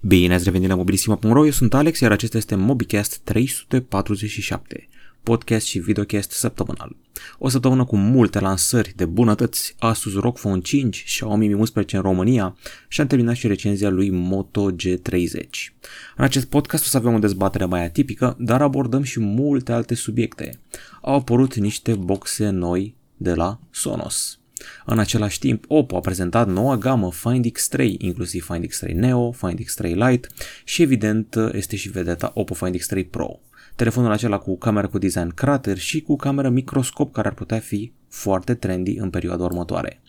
Bine ați revenit la mobilisima.ro, eu sunt Alex, iar acesta este MobiCast 347, podcast și videocast săptămânal. O săptămână cu multe lansări de bunătăți, Asus ROG Phone 5, Xiaomi Mi 11 în România și am terminat și recenzia lui Moto G30. În acest podcast o să avem o dezbatere mai atipică, dar abordăm și multe alte subiecte. Au apărut niște boxe noi de la Sonos. În același timp, Oppo a prezentat noua gamă Find X3, inclusiv Find X3 Neo, Find X3 Lite și evident este și vedeta Oppo Find X3 Pro. Telefonul acela cu cameră cu design crater și cu cameră microscop care ar putea fi foarte trendy în perioada următoare.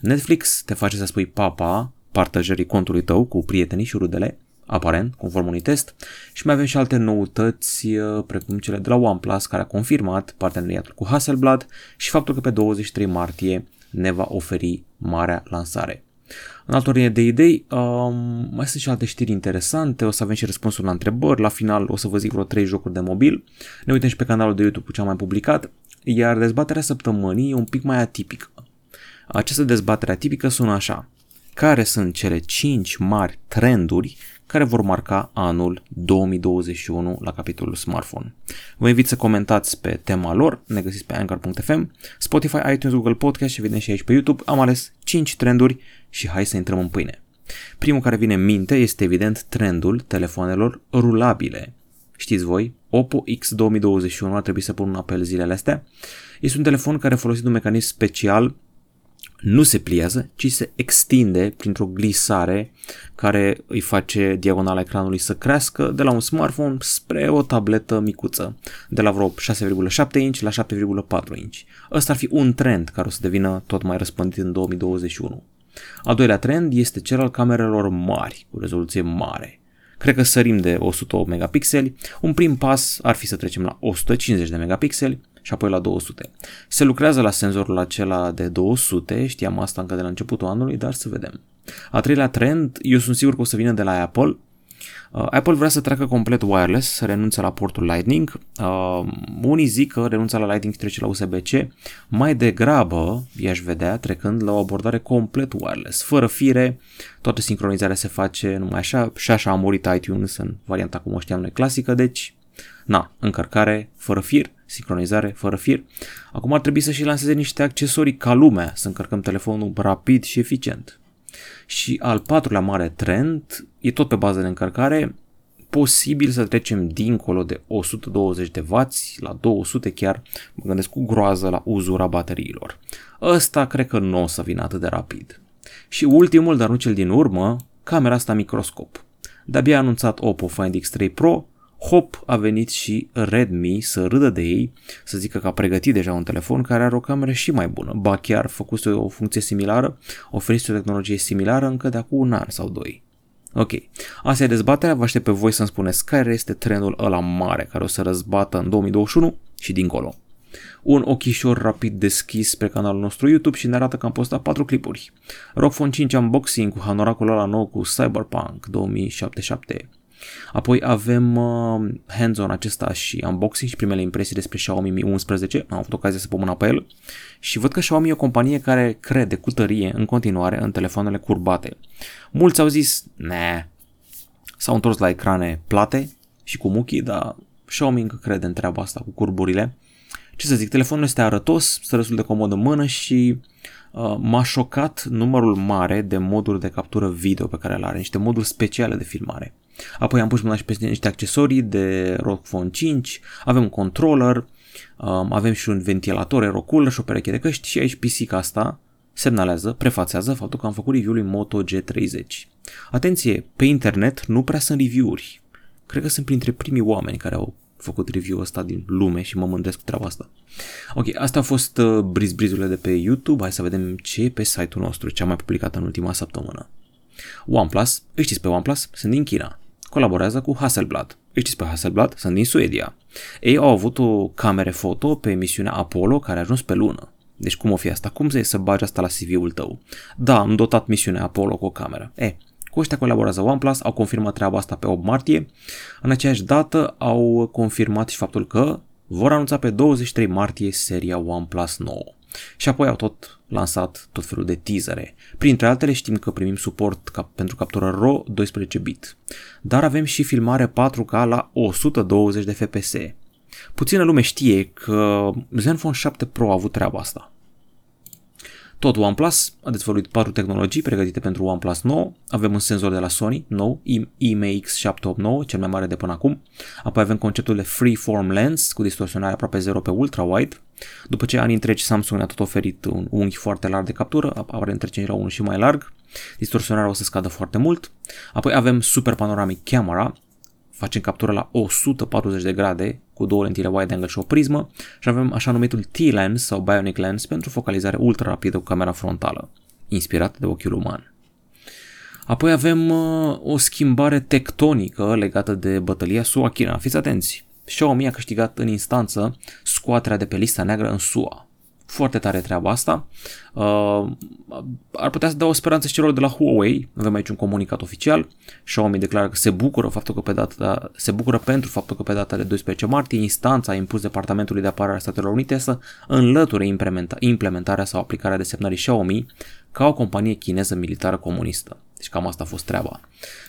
Netflix te face să spui papa partajării contului tău cu prietenii și rudele, aparent, conform unui test, și mai avem și alte noutăți, precum cele de la OnePlus, care a confirmat parteneriatul cu Hasselblad și faptul că pe 23 martie ne va oferi marea lansare. În altă ordine de idei, um, mai sunt și alte știri interesante, o să avem și răspunsuri la întrebări, la final o să vă zic vreo 3 jocuri de mobil, ne uităm și pe canalul de YouTube cu ce am mai publicat, iar dezbaterea săptămânii e un pic mai atipică. Această dezbatere atipică sună așa. Care sunt cele 5 mari trenduri care vor marca anul 2021 la capitolul smartphone. Vă invit să comentați pe tema lor, ne găsiți pe anchor.fm, Spotify, iTunes, Google Podcast și evident și aici pe YouTube. Am ales 5 trenduri și hai să intrăm în pâine. Primul care vine în minte este evident trendul telefonelor rulabile. Știți voi, Oppo X 2021 ar trebui să pun un apel zilele astea. Este un telefon care folosit un mecanism special nu se pliază, ci se extinde printr-o glisare care îi face diagonala ecranului să crească de la un smartphone spre o tabletă micuță, de la vreo 6,7 inch la 7,4 inch. Ăsta ar fi un trend care o să devină tot mai răspândit în 2021. Al doilea trend este cel al camerelor mari, cu rezoluție mare. Cred că sărim de 108 megapixeli. Un prim pas ar fi să trecem la 150 de megapixeli, și apoi la 200. Se lucrează la senzorul acela de 200, știam asta încă de la începutul anului, dar să vedem. A treilea trend, eu sunt sigur că o să vină de la Apple. Uh, Apple vrea să treacă complet wireless, să renunțe la portul Lightning. Uh, unii zic că renunța la Lightning și trece la USB-C. Mai degrabă, i-aș vedea trecând la o abordare complet wireless, fără fire, toată sincronizarea se face numai așa și așa a murit iTunes în varianta cum o știam noi clasică, deci Na, încărcare fără fir, sincronizare fără fir. Acum ar trebui să și lanseze niște accesorii ca lumea, să încărcăm telefonul rapid și eficient. Și al patrulea mare trend e tot pe bază de încărcare, posibil să trecem dincolo de 120 de W la 200 chiar, mă gândesc cu groază la uzura bateriilor. Ăsta cred că nu o să vină atât de rapid. Și ultimul, dar nu cel din urmă, camera asta microscop. De-abia a anunțat Oppo Find X3 Pro, hop, a venit și Redmi să râdă de ei, să zică că a pregătit deja un telefon care are o cameră și mai bună, ba chiar făcuse o funcție similară, oferiți o tehnologie similară încă de acum un an sau doi. Ok, asta e dezbaterea, vă aștept pe voi să-mi spuneți care este trendul ăla mare care o să răzbată în 2021 și dincolo. Un ochișor rapid deschis pe canalul nostru YouTube și ne arată că am postat 4 clipuri. ROG Phone 5 unboxing cu hanoracul ăla nou cu Cyberpunk 2077. Apoi avem uh, hands-on acesta și unboxing și primele impresii despre Xiaomi Mi 11, am avut ocazia să pun mâna pe el și văd că Xiaomi e o companie care crede cu tărie în continuare în telefoanele curbate. Mulți au zis, ne, s-au întors la ecrane plate și cu muchii, dar Xiaomi încă crede în treaba asta cu curburile. Ce să zic, telefonul este arătos, stă destul de comod în mână și uh, m-a șocat numărul mare de moduri de captură video pe care le are, niște moduri speciale de filmare. Apoi am pus mâna și pe niște accesorii de ROG Phone 5, avem un controller, um, avem și un ventilator AeroCooler și o pereche de căști și aici pisica asta semnalează, prefațează faptul că am făcut review-ul Moto G30. Atenție, pe internet nu prea sunt review-uri. Cred că sunt printre primii oameni care au făcut review-ul ăsta din lume și mă mândresc cu treaba asta. Ok, asta a fost uh, briz-brizurile de pe YouTube. Hai să vedem ce e pe site-ul nostru, ce am mai publicat în ultima săptămână. OnePlus, îi știți pe OnePlus? Sunt din China colaborează cu Hasselblad. Îi știți pe Hasselblad? Sunt din Suedia. Ei au avut o camere foto pe misiunea Apollo care a ajuns pe lună. Deci cum o fi asta? Cum să, să bagi asta la CV-ul tău? Da, am dotat misiunea Apollo cu o cameră. E, cu ăștia colaborează OnePlus, au confirmat treaba asta pe 8 martie. În aceeași dată au confirmat și faptul că vor anunța pe 23 martie seria OnePlus 9. Și apoi au tot lansat tot felul de teasere. Printre altele știm că primim suport ca, pentru captură RAW 12 bit. Dar avem și filmare 4K la 120 de fps. Puțină lume știe că Zenfone 7 Pro a avut treaba asta. Tot OnePlus a dezvăluit patru tehnologii pregătite pentru OnePlus 9. Avem un senzor de la Sony, nou, IMX789, cel mai mare de până acum. Apoi avem conceptul de Freeform Lens cu distorsionare aproape zero pe ultra-wide. După ce ani întregi Samsung ne-a tot oferit un unghi foarte larg de captură, aparent trece la unul și mai larg. Distorsionarea o să scadă foarte mult. Apoi avem Super Panoramic Camera, facem captură la 140 de grade cu două lentile wide angle și o prismă și avem așa numitul T-lens sau Bionic lens pentru focalizare ultra rapidă cu camera frontală, inspirat de ochiul uman. Apoi avem uh, o schimbare tectonică legată de bătălia SUA-China. Fiți atenți! Xiaomi a câștigat în instanță scoaterea de pe lista neagră în SUA. Foarte tare treaba asta. Uh, ar putea să dea o speranță și celor de la Huawei. Avem aici un comunicat oficial. Xiaomi declară că se bucură, faptul că pe data, se bucură pentru faptul că pe data de 12 martie instanța a impus Departamentului de Apărare a Statelor Unite să înlăture implementa, implementarea sau aplicarea desemnării Xiaomi ca o companie chineză militară comunistă. Deci cam asta a fost treaba.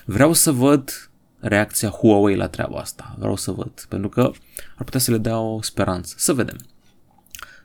Vreau să văd reacția Huawei la treaba asta. Vreau să văd, pentru că ar putea să le dea o speranță. Să vedem.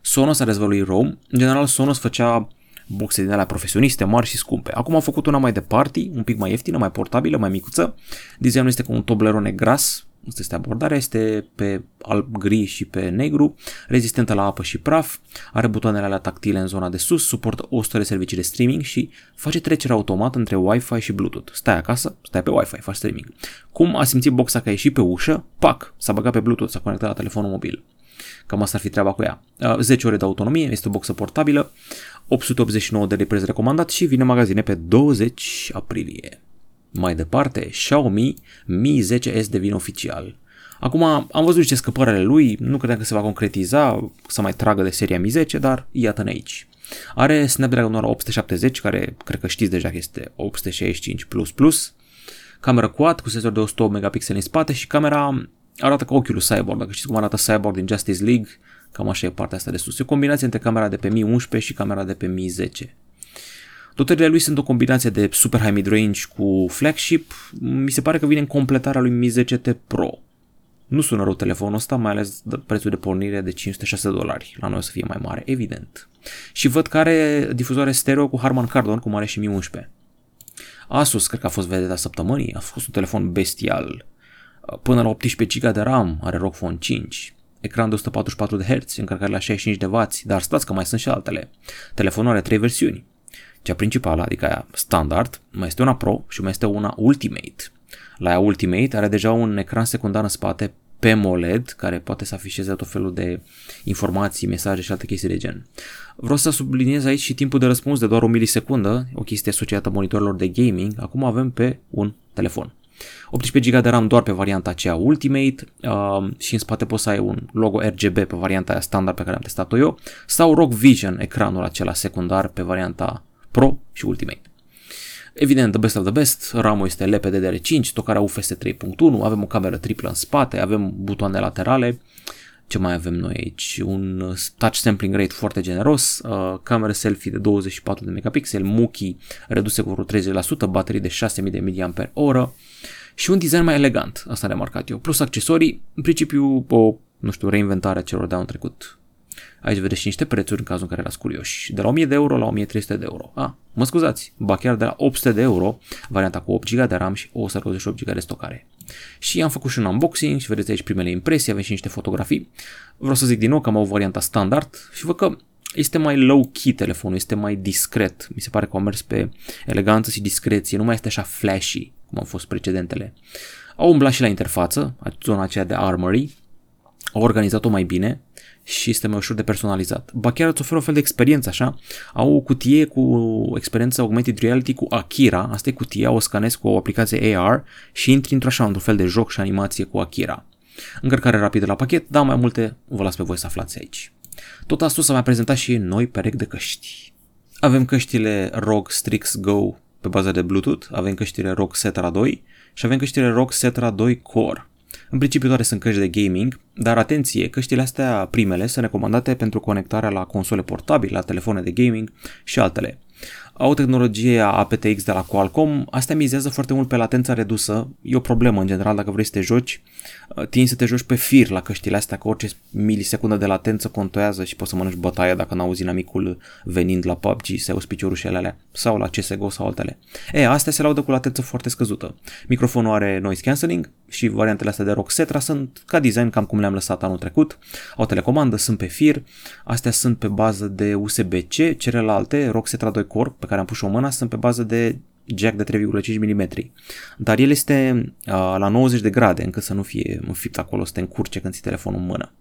Sonos a dezvăluit ROM. În general, Sonos făcea boxe din alea profesioniste, mari și scumpe. Acum a făcut una mai de party, un pic mai ieftină, mai portabilă, mai micuță. Designul este cu un toblerone gras, Asta este abordarea, este pe alb, gri și pe negru, rezistentă la apă și praf, are butoanele alea tactile în zona de sus, suportă 100 de servicii de streaming și face trecere automat între Wi-Fi și Bluetooth. Stai acasă, stai pe Wi-Fi, faci streaming. Cum a simțit boxa că a ieșit pe ușă, pac, s-a băgat pe Bluetooth, s-a conectat la telefonul mobil. Cam asta ar fi treaba cu ea. 10 ore de autonomie, este o boxă portabilă, 889 de lei preț recomandat și vine în magazine pe 20 aprilie. Mai departe, Xiaomi Mi 10S devine oficial. Acum am văzut niște scăpări ale lui, nu credeam că se va concretiza, să mai tragă de seria Mi 10, dar iată-ne aici. Are Snapdragon 870, care cred că știți deja că este 865++, camera quad cu senzor de 108 megapixeli în spate și camera arată ca ochiul lui Cyborg. Dacă știți cum arată Cyborg din Justice League, cam așa e partea asta de sus. E o combinație între camera de pe Mi 11 și camera de pe Mi 10. Dotările lui sunt o combinație de super high mid-range cu flagship. Mi se pare că vine în completarea lui Mi 10T Pro. Nu sună rău telefonul ăsta, mai ales prețul de pornire de 506 dolari. La noi o să fie mai mare, evident. Și văd că are difuzoare stereo cu Harman Kardon, cum are și Mi 11. Asus, cred că a fost vedeta săptămânii, a fost un telefon bestial. Până la 18 GB de RAM are ROG Phone 5. Ecran de 144 de Hz, încărcare la 65 de W, dar stați că mai sunt și altele. Telefonul are trei versiuni. Cea principală, adică aia standard, mai este una Pro și mai este una Ultimate. La ea Ultimate are deja un ecran secundar în spate pe MOLED, care poate să afișeze tot felul de informații, mesaje și alte chestii de gen. Vreau să subliniez aici și timpul de răspuns de doar o milisecundă, o chestie asociată monitorilor de gaming, acum avem pe un telefon. 18 GB de RAM doar pe varianta aceea Ultimate uh, și în spate poți să ai un logo RGB pe varianta aia standard pe care am testat-o eu sau ROG Vision, ecranul acela secundar pe varianta Pro și Ultimate. Evident, the best of the best, RAM-ul este LPDDR5, tocarea UFS 3.1, avem o cameră triplă în spate, avem butoane laterale, ce mai avem noi aici? Un touch sampling rate foarte generos, uh, cameră selfie de 24 de megapixel, Muki reduse cu vreo 30%, baterii de 6000 de mAh și un design mai elegant, asta am remarcat eu. Plus accesorii, în principiu o, nu știu, reinventare a celor de anul trecut. Aici vedeți și niște prețuri în cazul în care erați curioși. De la 1000 de euro la 1300 de euro. Ah, mă scuzați, ba chiar de la 800 de euro, varianta cu 8 GB de RAM și 128 GB de stocare. Și am făcut și un unboxing și vedeți aici primele impresii, avem și niște fotografii. Vreau să zic din nou că am o varianta standard și văd că este mai low-key telefonul, este mai discret. Mi se pare că au mers pe eleganță și discreție, nu mai este așa flashy cum au fost precedentele. Au umblat și la interfață, zona aceea de armory, au organizat-o mai bine, și este mai ușor de personalizat. Ba chiar îți oferă o fel de experiență așa. Au o cutie cu experiență augmented reality cu Akira, asta e cutia, o scanezi cu o aplicație AR și intri într-așa într-un fel de joc și animație cu Akira. Încărcare rapidă la pachet, dar mai multe vă las pe voi să aflați aici. Tot astăzi s-a mai prezentat și noi perechi de căști. Avem căștile ROG Strix Go pe bază de Bluetooth, avem căștile ROG Setra 2 și avem căștile ROG Setra 2 Core. În principiu toate sunt căști de gaming, dar atenție, căștile astea primele sunt recomandate pentru conectarea la console portabile, la telefoane de gaming și altele. Au tehnologie aptX de la Qualcomm, astea mizează foarte mult pe latența redusă, e o problemă în general dacă vrei să te joci, uh, tinzi să te joci pe fir la căștile astea, că orice milisecundă de latență contează și poți să mănânci bătaia dacă n-auzi inamicul venind la PUBG sau spiciurușele alea sau la CSGO sau altele. E, astea se laudă cu latență foarte scăzută. Microfonul are noise cancelling și variantele astea de Roxetra sunt ca design cam cum le-am lăsat anul trecut, au telecomandă, sunt pe fir, astea sunt pe bază de USB-C, celelalte Roxetra 2 Core pe care am pus și o mână sunt pe bază de jack de 3,5 mm. Dar el este uh, la 90 de grade încât să nu fie înfipt acolo, să te încurce când ții telefonul în mână.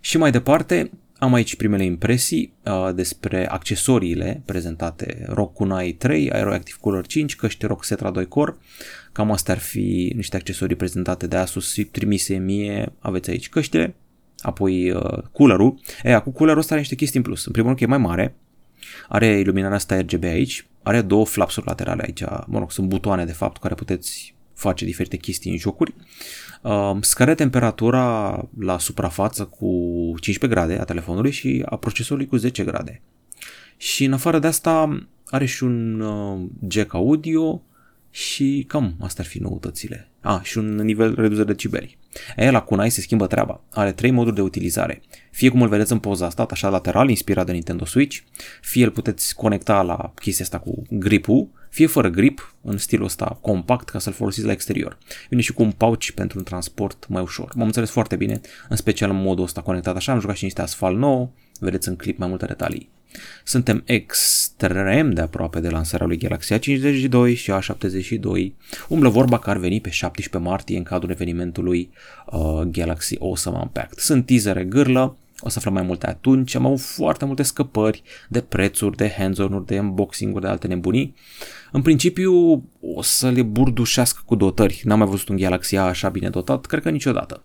Și mai departe, am aici primele impresii uh, despre accesoriile prezentate ROG Kunai 3, Aeroactive Cooler 5, căști ROG Setra 2 Core. Cam astea ar fi niște accesorii prezentate de Asus și trimise mie. Aveți aici căștile, apoi uh, coolerul. E, cu coolerul ăsta are niște chestii în plus. În primul rând că e mai mare, are iluminarea asta RGB aici, are două flapsuri laterale aici, mă rog, sunt butoane de fapt cu care puteți face diferite chestii în jocuri. Uh, scade temperatura la suprafață cu 15 grade a telefonului și a procesorului cu 10 grade. Și în afară de asta are și un uh, jack audio și cam astea ar fi noutățile. A, ah, și un nivel redus de decibeli. E, la Kunai se schimbă treaba. Are trei moduri de utilizare. Fie cum îl vedeți în poza asta, așa lateral, inspirat de Nintendo Switch, fie îl puteți conecta la chestia asta cu gripul, fie fără grip, în stilul ăsta compact, ca să-l folosiți la exterior. Vine și cu un pouch pentru un transport mai ușor. M-am înțeles foarte bine, în special în modul ăsta conectat așa, am jucat și niște asfalt nou, vedeți în clip mai multe detalii. Suntem extrem de aproape de lansarea lui Galaxy A52 și A72. Umblă vorba că ar veni pe 17 martie în cadrul evenimentului uh, Galaxy Awesome Unpacked. Sunt teasere gârlă, o să aflăm mai multe atunci. Am avut foarte multe scăpări de prețuri, de hands-on-uri, de unboxing-uri, de alte nebunii. În principiu o să le burdușească cu dotări. N-am mai văzut un Galaxy A așa bine dotat, cred că niciodată.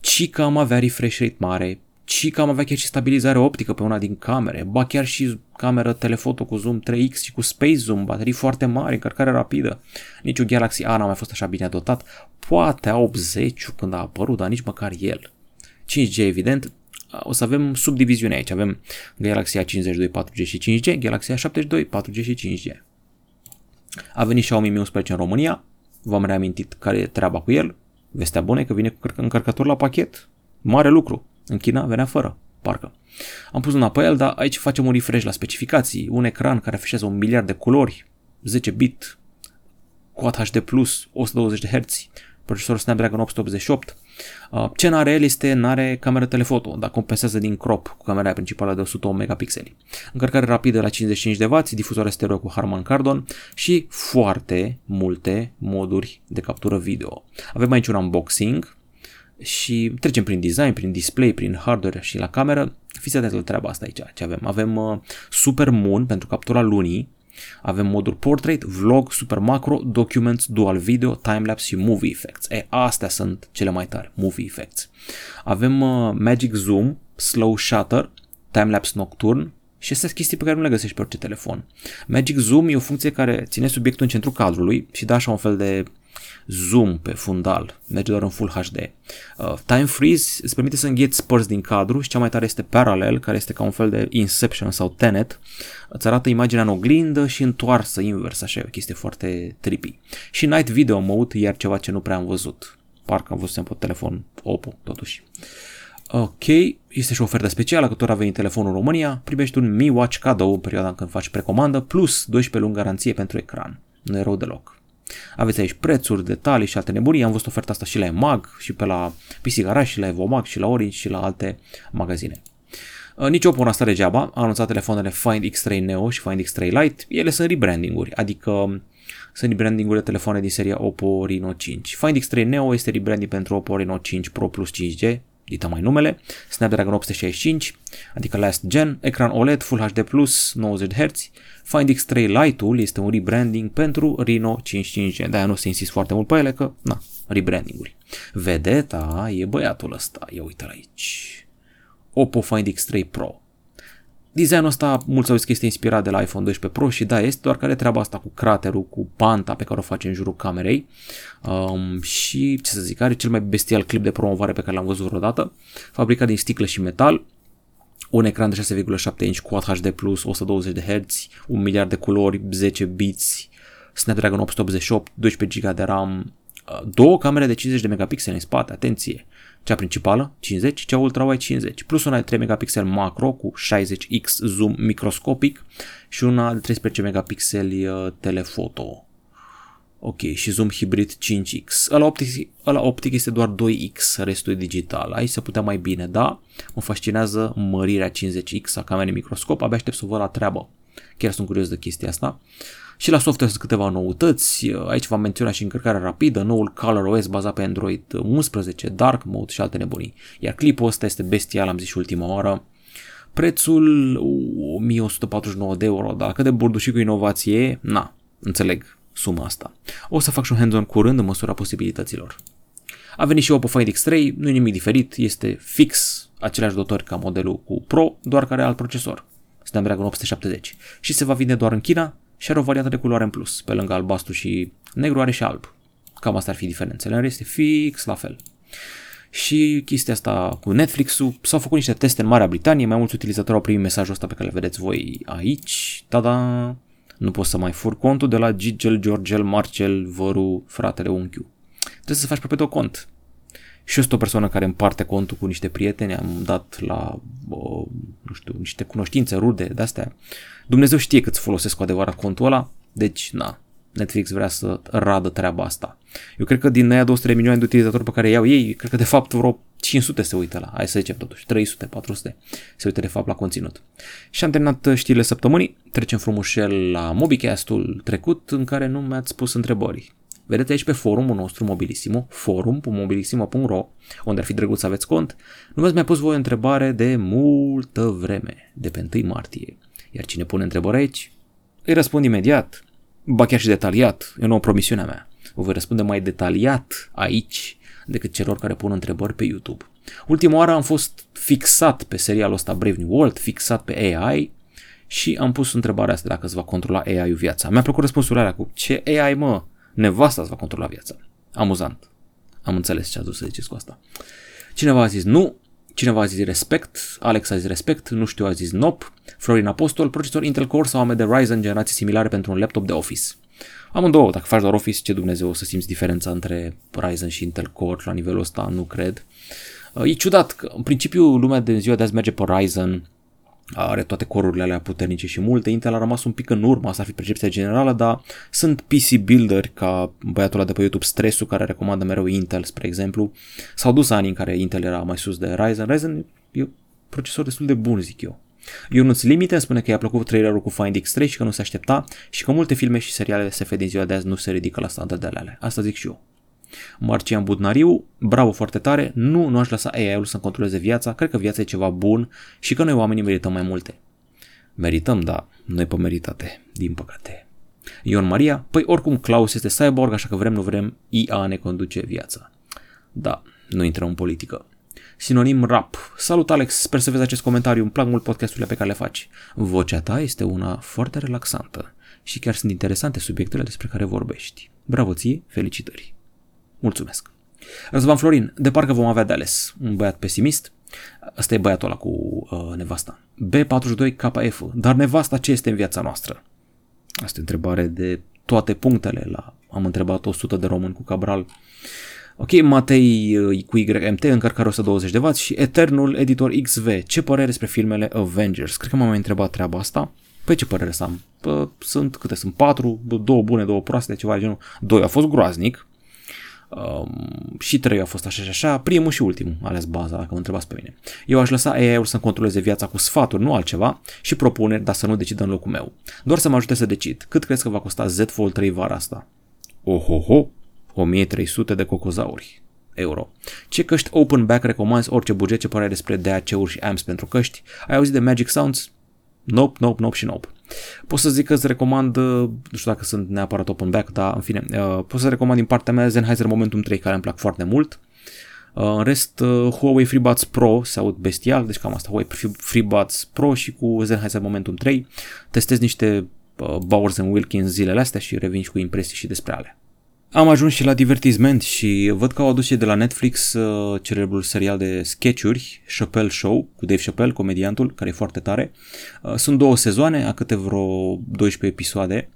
Ci că am avea refresh rate mare, ci că am avea chiar și stabilizare optică pe una din camere, ba chiar și cameră telefoto cu zoom 3x și cu space zoom, baterii foarte mari, încărcare rapidă. Nici un Galaxy A n-a mai fost așa bine dotat, poate A80 când a apărut, dar nici măcar el. 5G evident, o să avem subdiviziune aici, avem Galaxy A52 4G și 5G, Galaxy A72 4G și 5G. A venit Xiaomi Mi 11 în România, v-am reamintit care e treaba cu el, vestea bună e că vine cu încărcător la pachet, mare lucru, în China venea fără, parcă. Am pus una pe el, dar aici facem un refresh la specificații, un ecran care afișează un miliard de culori, 10 bit, Quad HD+, 120 de Hz, procesor Snapdragon 888. Uh, ce n-are el este n-are cameră telefoto, dar compensează din crop cu camera principală de 108 megapixeli. Încărcare rapidă la 55 de W, difuzoare stereo cu Harman Kardon și foarte multe moduri de captură video. Avem aici un unboxing și trecem prin design, prin display, prin hardware și la cameră. Fiți atenți la treaba asta aici, ce avem. Avem uh, Super Moon pentru captura lunii, avem modul Portrait, Vlog, Super Macro, Documents, Dual Video, Timelapse și Movie Effects. E, astea sunt cele mai tari, Movie Effects. Avem uh, Magic Zoom, Slow Shutter, Timelapse Nocturne, și astea sunt chestii pe care nu le găsești pe orice telefon. Magic Zoom e o funcție care ține subiectul în centrul cadrului și dă așa un fel de zoom pe fundal, merge doar în Full HD. Uh, Time Freeze îți permite să îngheți părți din cadru și cea mai tare este Parallel, care este ca un fel de Inception sau Tenet. Îți arată imaginea în oglindă și întoarsă invers, așa e o chestie foarte trippy. Și Night Video Mode, iar ceva ce nu prea am văzut. Parcă am văzut pe telefon Oppo, totuși. Ok, este și o ofertă specială, că tot a venit telefonul în România, primești un Mi Watch cadou în perioada când faci precomandă, plus 12 luni garanție pentru ecran. Nu e rău deloc. Aveți aici prețuri, detalii și alte nebunii. Am văzut oferta asta și la EMAG, și pe la PC Garage, și la Evomag, și la Orange, și la alte magazine. Uh, nici Oppo n-a stat degeaba, a anunțat telefoanele Find X3 Neo și Find X3 Lite. Ele sunt rebranding-uri, adică um, sunt rebranding-uri de telefoane din seria Oppo Reno 5. Find X3 Neo este rebranding pentru Oppo Reno 5 Pro Plus 5G, dita mai numele, Snapdragon 865, adică last gen, ecran OLED Full HD+, 90 Hz, Find X3 Lite-ul este un rebranding pentru Reno 55G, de-aia nu se insist foarte mult pe ele, că, na, rebranding-uri. Vedeta e băiatul ăsta, ia uite aici. Oppo Find X3 Pro. Designul ăsta, mulți au zis că este inspirat de la iPhone 12 Pro și da, este, doar care treaba asta cu craterul, cu panta pe care o face în jurul camerei. Um, și, ce să zic, are cel mai bestial clip de promovare pe care l-am văzut vreodată, fabricat din sticlă și metal, un ecran de 6,7 inch Quad HD+, 120 de Hz, un miliard de culori, 10 bits, Snapdragon 888, 12 GB de RAM, uh, două camere de 50 de megapixeli în spate, atenție, cea principală 50, cea ultrawide 50, plus una de 3 megapixel macro cu 60x zoom microscopic și una de 13 megapixeli uh, telefoto. Ok, și zoom hibrid 5x. Ăla optic, ăla optic este doar 2x, restul e digital. Aici se putea mai bine, da? Mă fascinează mărirea 50x a camerei microscop, abia aștept să văd la treabă. Chiar sunt curios de chestia asta. Și la software sunt câteva noutăți, aici v-am menționat și încărcarea rapidă, noul ColorOS bazat pe Android 11, Dark Mode și alte nebunii. Iar clipul ăsta este bestial, am zis și ultima oară. Prețul 1149 de euro, dar cât de burdușit cu inovație na, înțeleg suma asta. O să fac și un hands-on curând în măsura posibilităților. A venit și Oppo Find X3, nu e nimic diferit, este fix același dotor ca modelul cu Pro, doar care are alt procesor, Snapdragon 870, și se va vinde doar în China și are o variantă de culoare în plus, pe lângă albastru și negru are și alb. Cam asta ar fi diferențele, în rest e fix la fel. Și chestia asta cu Netflix-ul, s-au făcut niște teste în Marea Britanie, mai mulți utilizatori au primit mesajul ăsta pe care îl vedeți voi aici. Tada! Nu pot să mai fur contul de la Gigel, Georgel, Marcel, Văru, fratele, unchiu. Trebuie să faci pe cont. Și eu sunt o persoană care împarte contul cu niște prieteni, am dat la, o, nu știu, niște cunoștințe rude de-astea. Dumnezeu știe cât folosesc cu adevărat contul ăla, deci, na, Netflix vrea să radă treaba asta. Eu cred că din aia 200 de milioane de utilizatori pe care iau ei, cred că de fapt vreo 500 se uită la, hai să zicem totuși, 300, 400 se uită de fapt la conținut. Și am terminat știrile săptămânii, trecem frumușel la Mobicastul trecut în care nu mi-ați pus întrebări. Vedeți aici pe forumul nostru Mobilissimo, forum.mobilissimo.ro, unde ar fi drăguț să aveți cont, nu mi-ați mai pus voi o întrebare de multă vreme, de pe 1 martie. Iar cine pune întrebări aici, îi răspund imediat, ba chiar și detaliat, e o nouă promisiunea mea. Vă voi răspunde mai detaliat aici decât celor care pun întrebări pe YouTube. Ultima oară am fost fixat pe serialul ăsta Brave New World, fixat pe AI și am pus întrebarea asta dacă îți va controla AI-ul viața. Mi-a plăcut răspunsul alea cu ce AI mă, nevasta îți va controla viața. Amuzant. Am înțeles ce a zis să ziceți cu asta. Cineva a zis nu, cineva a zis respect, Alex a zis respect, nu știu a zis nop, Florin Apostol, procesor Intel Core sau AMD Ryzen generații similare pentru un laptop de Office. Amândouă, dacă faci doar Office, ce Dumnezeu o să simți diferența între Ryzen și Intel Core la nivelul ăsta, nu cred. E ciudat că, în principiu, lumea de ziua de azi merge pe Ryzen, are toate corurile alea puternice și multe, Intel a rămas un pic în urmă, asta ar fi percepția generală, dar sunt PC builder ca băiatul ăla de pe YouTube Stresu care recomandă mereu Intel, spre exemplu. S-au dus ani în care Intel era mai sus de Ryzen. Ryzen e un procesor destul de bun, zic eu. Ionuț Limite spune că i-a plăcut trailerul cu Find X3 și că nu se aștepta și că multe filme și seriale SF din ziua de azi nu se ridică la standardele alea. Asta zic și eu. Marcian Budnariu, bravo foarte tare, nu, nu aș lăsa AI-ul să controleze viața, cred că viața e ceva bun și că noi oamenii merităm mai multe. Merităm, da, noi pe meritate, din păcate. Ion Maria, păi oricum Klaus este cyborg, așa că vrem, nu vrem, IA ne conduce viața. Da, nu intrăm în politică. Sinonim rap. Salut Alex, sper să vezi acest comentariu, îmi plac mult podcasturile pe care le faci. Vocea ta este una foarte relaxantă și chiar sunt interesante subiectele despre care vorbești. Bravo ție, felicitări! Mulțumesc! Răzvan Florin, de parcă vom avea de ales. Un băiat pesimist. Asta e băiatul ăla cu uh, nevasta. B42KF. Dar nevasta ce este în viața noastră? Asta e o întrebare de toate punctele. La, am întrebat 100 de români cu Cabral. Ok, Matei uh, cu YMT, încărcare 120 de W și Eternul Editor XV. Ce părere despre filmele Avengers? Cred că m-am mai întrebat treaba asta. Păi ce părere să am? Pă, sunt câte sunt? Patru, două bune, două proaste, ceva de genul. Doi a fost groaznic, Um, și trei a fost așa și așa, primul și ultimul, ales baza, dacă mă întrebați pe mine. Eu aș lăsa AI-ul să-mi controleze viața cu sfaturi, nu altceva, și propuneri, dar să nu decidă în locul meu. Doar să mă ajute să decid. Cât crezi că va costa Z Fold 3 vara asta? Ohoho, 1300 de cocozauri euro. Ce căști open back recomanzi orice buget ce pare despre DAC-uri și amps pentru căști? Ai auzit de Magic Sounds? Nope, nope, nope și nope. Pot să zic că îți recomand, uh, nu știu dacă sunt neapărat open back, dar în fine, uh, pot să recomand din partea mea Sennheiser Momentum 3, care îmi plac foarte mult. în rest, Huawei FreeBuds Pro se aud bestial, deci cam asta, Huawei FreeBuds Pro și cu Sennheiser Momentum 3. Testez niște Bowers Wilkins zilele astea și revin și cu impresii și despre ale. Am ajuns și la divertisment și văd că au adus și de la Netflix uh, celebrul serial de sketchuri, Chappelle Show, cu Dave Chappelle, comediantul, care e foarte tare. Uh, sunt două sezoane, a câte vreo 12 episoade.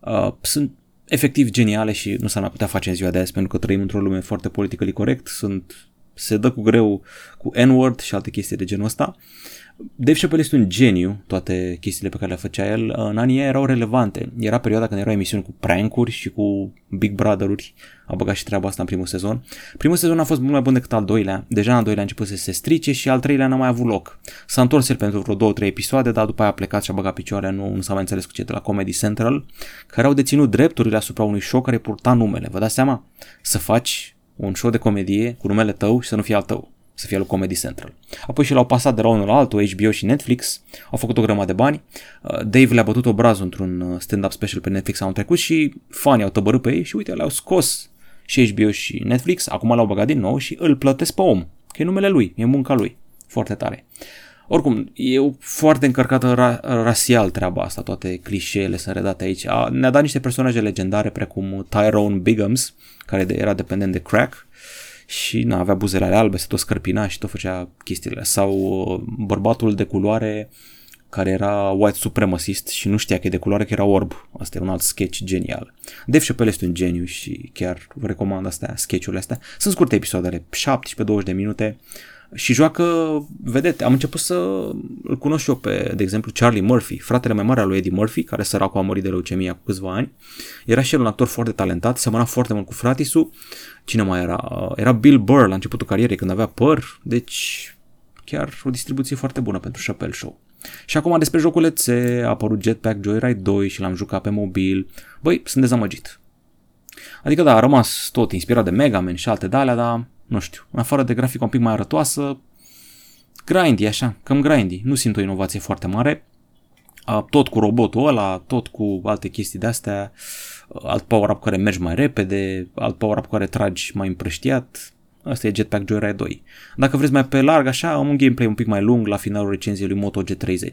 Uh, sunt efectiv geniale și nu s-ar mai putea face în ziua de azi pentru că trăim într-o lume foarte politically corect. Sunt, se dă cu greu cu N-word și alte chestii de genul ăsta. Uh, Dave Chappelle este un geniu, toate chestiile pe care le făcea el. În anii erau relevante. Era perioada când erau emisiuni cu prank-uri și cu Big Brother-uri. A băgat și treaba asta în primul sezon. Primul sezon a fost mult mai bun decât al doilea. Deja în al doilea a început să se strice și al treilea n-a mai avut loc. S-a întors el pentru vreo două, trei episoade, dar după aia a plecat și a băgat picioare, nu, nu s-a mai înțeles cu ce de la Comedy Central, care au deținut drepturile asupra unui show care purta numele. Vă dați seama? Să faci un show de comedie cu numele tău și să nu fie al tău să fie lui Comedy Central. Apoi și l-au pasat de la unul la altul, HBO și Netflix, au făcut o grămadă de bani. Uh, Dave le-a bătut obrazul într-un uh, stand-up special pe Netflix anul trecut și fanii au tăbărât pe ei și uite, le-au scos și HBO și Netflix, acum l-au băgat din nou și îl plătesc pe om, că e numele lui, e munca lui. Foarte tare. Oricum, e foarte încărcată ra- rasial treaba asta, toate clișeele sunt redate aici. A, ne-a dat niște personaje legendare precum Tyrone Biggums, care era dependent de crack, și nu avea buzele albe, se tot scărpina și tot făcea chestiile. Sau uh, bărbatul de culoare care era white supremacist și nu știa că e de culoare, că era orb. Asta e un alt sketch genial. Dave Chappelle este un geniu și chiar vă recomand astea, sketchurile astea. Sunt scurte episoadele, 17-20 de minute și joacă vedete. Am început să îl cunosc și eu pe, de exemplu, Charlie Murphy, fratele mai mare al lui Eddie Murphy, care săracul a murit de leucemia cu câțiva ani. Era și el un actor foarte talentat, semăna foarte mult cu fratisul. Cine mai era? Era Bill Burr la începutul carierei când avea păr, deci chiar o distribuție foarte bună pentru Chappelle Show. Și acum despre joculețe, a apărut Jetpack Joyride 2 și l-am jucat pe mobil. Băi, sunt dezamăgit. Adică da, a rămas tot inspirat de Mega Man și alte de alea, dar nu știu, în afară de grafică un pic mai arătoasă, grindy așa, cam grindy, nu simt o inovație foarte mare, tot cu robotul ăla, tot cu alte chestii de-astea, alt power-up care mergi mai repede, alt power-up care tragi mai împrăștiat, Asta e Jetpack Joyride 2. Dacă vreți mai pe larg așa, am un gameplay un pic mai lung la finalul recenziei lui Moto G30.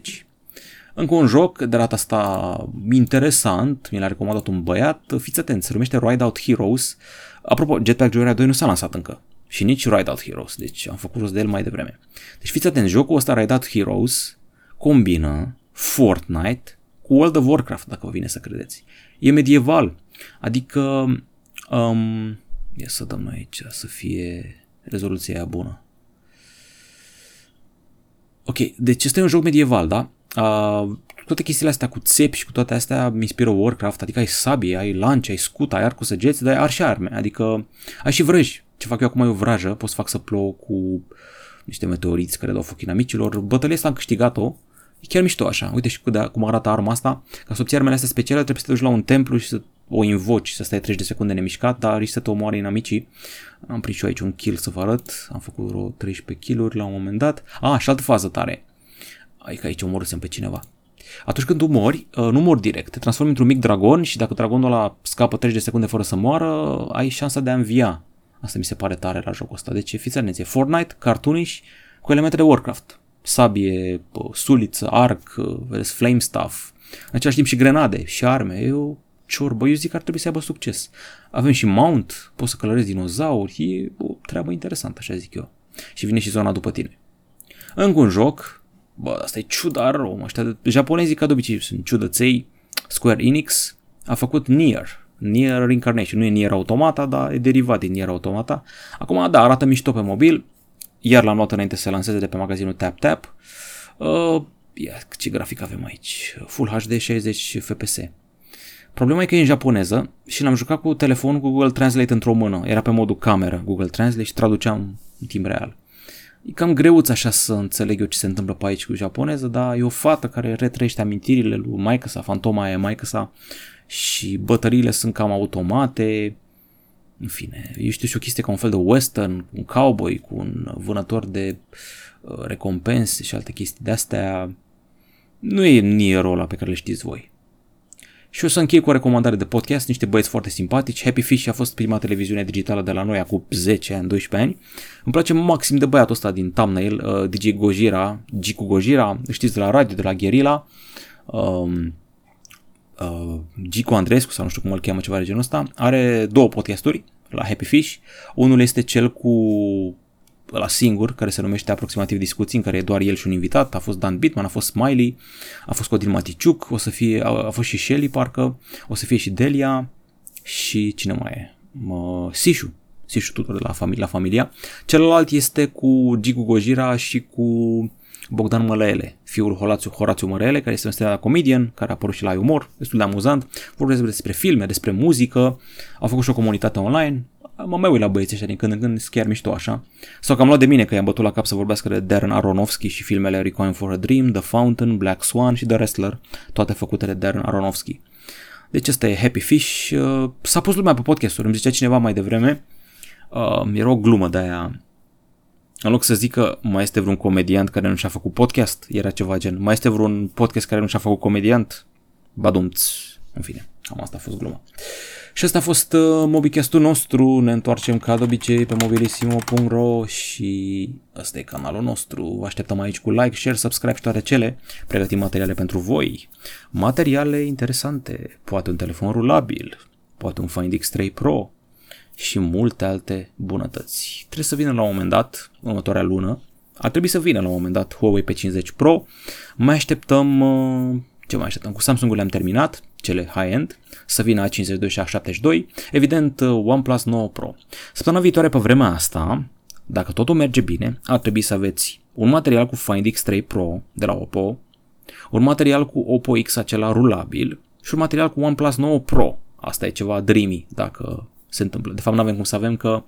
Încă un joc, de data asta interesant, mi l-a recomandat un băiat, fiți atenți, se numește Ride Out Heroes. Apropo, Jetpack Joyride 2 nu s-a lansat încă și nici Ride Out Heroes, deci am făcut rost de el mai devreme. Deci fiți atenți, jocul ăsta Ride Out Heroes combină Fortnite cu World of Warcraft, dacă vă vine să credeți. E medieval, adică um, ia să dăm noi aici să fie rezoluția aia bună. Ok, deci este un joc medieval, da? Uh, toate chestiile astea cu țepi și cu toate astea mi inspiră Warcraft, adică ai sabie, ai lance, ai scut, ai arc cu săgeți, dar ai și arme, adică ai și vrăji. Ce fac eu acum e o vrajă, pot să fac să plouă cu niște meteoriți care dau foc inamicilor. Bătălia asta am câștigat-o, e chiar mișto așa. Uite și de, cum arată arma asta. Ca să obții armele astea speciale trebuie să te duci la un templu și să o invoci, să stai 30 de secunde nemișcat, dar risci să te omoare inamicii. Am prins și eu aici un kill să vă arăt. Am făcut vreo 13 kill-uri la un moment dat. Ah, și altă fază tare. Adică aici omorâsem pe cineva. Atunci când tu mori, uh, nu mori direct, te transformi într-un mic dragon și dacă dragonul ăla scapă 30 de secunde fără să moară, ai șansa de a învia. Asta mi se pare tare la jocul ăsta. Deci fiți atenție, Fortnite, cartoonish cu elemente de Warcraft. Sabie, suliță, arc, uh, vedeți, flame stuff. În același timp și grenade și arme. E o ciorbă. Eu zic că ar trebui să aibă succes. Avem și mount, poți să călărezi dinozauri. E o treabă interesantă, așa zic eu. Și vine și zona după tine. Încă un joc, bă, asta e ciuda rău, ăștia, japonezii ca de obicei sunt ciudăței, Square Enix a făcut Nier, Nier Reincarnation, nu e Nier Automata, dar e derivat din Nier Automata. Acum, da, arată mișto pe mobil, iar l-am luat înainte să se lanseze de pe magazinul TapTap. Uh, ia, ce grafic avem aici? Full HD 60 FPS. Problema e că e în japoneză și l-am jucat cu telefonul cu Google Translate într-o mână. Era pe modul cameră Google Translate și traduceam în timp real. E cam greuț așa să înțeleg eu ce se întâmplă pe aici cu japoneză, dar e o fată care retrăiește amintirile lui maică sa, fantoma aia maică sa și bătăriile sunt cam automate, în fine, eu știu și o chestie ca un fel de western, un cowboy cu un vânător de uh, recompense și alte chestii de astea. Nu e nierul ăla pe care le știți voi. Și o să închei cu o recomandare de podcast, niște băieți foarte simpatici. Happy Fish a fost prima televiziune digitală de la noi acum 10 ani, 12 ani. Îmi place maxim de băiatul ăsta din thumbnail, uh, DJ Gojira, Gicu Gojira, știți de la radio, de la Guerilla. Um, uh, Gicu Andrescu, sau nu știu cum îl cheamă ceva de genul ăsta, are două podcasturi la Happy Fish. Unul este cel cu la singur, care se numește aproximativ discuții, în care e doar el și un invitat, a fost Dan Bitman, a fost Smiley, a fost Codin Maticiuc, o să fie, a, a fost și Shelly parcă, o să fie și Delia și cine mai e? Mă, Sishu, Sishu tuturor de la, familia, la familia. Celălalt este cu Gigu Gojira și cu Bogdan Mălăele, fiul Horațiu, Horațiu Mălăele, care este un stand comedian, care a apărut și la umor, destul de amuzant. Vorbesc despre filme, despre muzică, au făcut și o comunitate online, mă mai uit la băieții ăștia din când în când, chiar mișto așa. Sau că am luat de mine că i-am bătut la cap să vorbească de Darren Aronofsky și filmele Requiem for a Dream, The Fountain, Black Swan și The Wrestler, toate făcute de Darren Aronofsky. Deci ăsta e Happy Fish. Uh, s-a pus lumea pe podcasturi, îmi zicea cineva mai devreme. Uh, era o glumă de aia. În loc să zic că mai este vreun comediant care nu și-a făcut podcast, era ceva gen. Mai este vreun podcast care nu și-a făcut comediant? Badumț. În fine, cam asta a fost gluma. Uh, și asta a fost uh, mobicastul nostru, ne întoarcem ca de obicei pe mobilisimo.ro și ăsta e canalul nostru. Vă așteptăm aici cu like, share, subscribe și toate cele. Pregătim materiale pentru voi. Materiale interesante, poate un telefon rulabil, poate un Find X3 Pro și multe alte bunătăți. Trebuie să vină la un moment dat, următoarea lună, ar trebui să vină la un moment dat Huawei P50 Pro. Mai așteptăm, uh, ce mai așteptăm? Cu Samsung-ul le-am terminat, cele high-end, să vină A52 și A72, evident uh, OnePlus 9 Pro. Săptămâna viitoare pe vremea asta, dacă totul merge bine, ar trebui să aveți un material cu Find X3 Pro de la Oppo, un material cu Oppo X acela rulabil și un material cu OnePlus 9 Pro. Asta e ceva dreamy dacă se întâmplă. De fapt, nu avem cum să avem că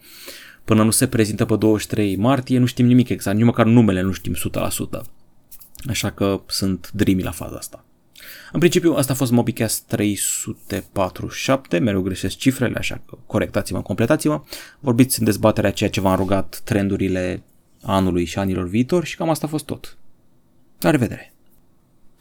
până nu se prezintă pe 23 martie, nu știm nimic exact, nici măcar numele nu știm 100%. Așa că sunt dreamy la faza asta. În principiu, asta a fost MobiCast 347, mereu greșesc cifrele, așa că corectați-mă, completați-mă. Vorbiți în dezbaterea ceea ce v-am rugat, trendurile anului și anilor viitor și cam asta a fost tot. La revedere!